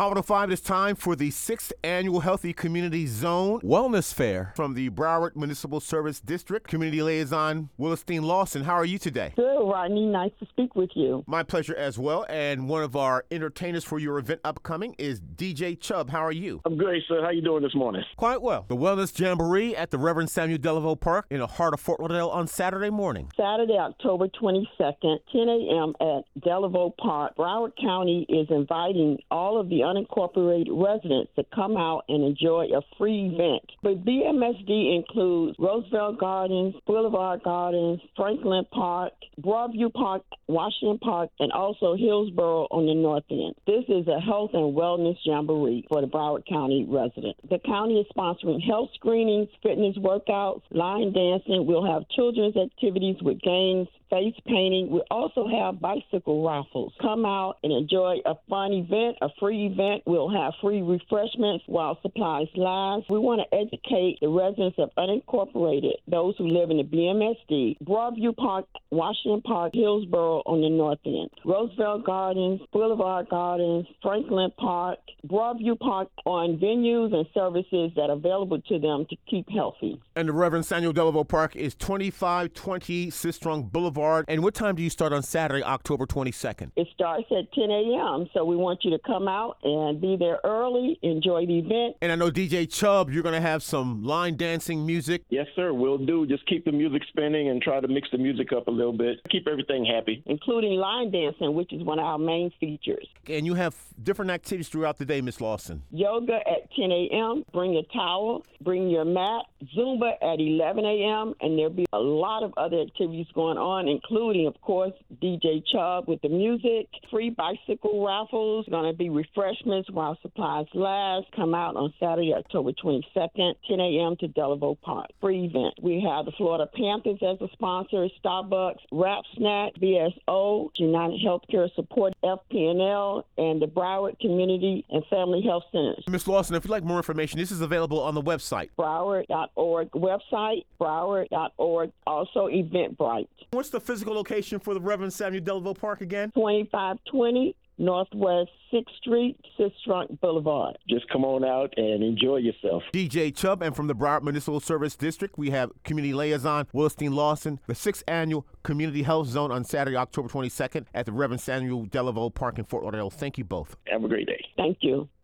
Hot 105, it's time for the sixth annual Healthy Community Zone Wellness Fair from the Broward Municipal Service District. Community Liaison Willistine Lawson, how are you today? Good, Rodney. Nice to speak with you. My pleasure as well. And one of our entertainers for your event upcoming is DJ Chubb. How are you? I'm great, sir. How you doing this morning? Quite well. The Wellness Jamboree at the Reverend Samuel Delevoe Park in the heart of Fort Lauderdale on Saturday morning. Saturday, October 22nd, 10 a.m. at Delevoe Park. Broward County is inviting all of the unincorporated residents to come out and enjoy a free event. But BMSD includes Roosevelt Gardens, Boulevard Gardens, Franklin Park, Broadview Park, Washington Park, and also Hillsboro on the north end. This is a health and wellness jamboree for the Broward County residents. The county is sponsoring health screenings, fitness workouts, line dancing. We'll have children's activities with games, face painting. We also have bicycle raffles. Come out and enjoy a fun event, a free event. We'll have free refreshments while supplies last. We want to educate the residents of unincorporated, those who live in the BMSD, Broadview Park, Washington Park, Hillsboro on the north end, Roosevelt Gardens, Boulevard Gardens, Franklin Park, Broadview Park on venues and services that are available to them to keep healthy. And the Reverend Samuel Delevoe Park is 2520 Sistrunk Boulevard. And what time do you start on Saturday, October 22nd? It starts at 10 a.m., so we want you to come out and be there early, enjoy the event. And I know DJ Chubb, you're going to have some line dancing music. Yes, sir. We'll do. Just keep the music spinning and try to mix the music up a little bit. Keep everything happy. including line dancing, which is one of our main features. And you have different activities throughout the day, Miss Lawson. Yoga at 10 a.m. Bring your towel, bring your mat. Zumba at 11 a.m. And there'll be a lot of other activities going on, including, of course, DJ Chubb with the music, free bicycle raffles, going to be refreshments while supplies last. Come out on Saturday, October 22nd, 10 a.m. to Delevoe Park. Free event. We have the Florida Panthers as a sponsor, Starbucks, Rap Snack, BSO, United Healthcare Support, FPNL, and the Broward Community and Family Health Centers. Miss Lawson, if you'd like more information, this is available on the website. Broward.org website, Broward.org, also Eventbrite. What's the physical location for the Reverend Samuel Delevoe Park again? 2520 Northwest 6th Street, Sistrunk Boulevard. Just come on out and enjoy yourself. DJ Chubb, and from the Broward Municipal Service District, we have Community Liaison Willistine Lawson, the sixth annual Community Health Zone on Saturday, October 22nd at the Reverend Samuel Delaveau Park in Fort Lauderdale. Thank you both. Have a great day. Thank you.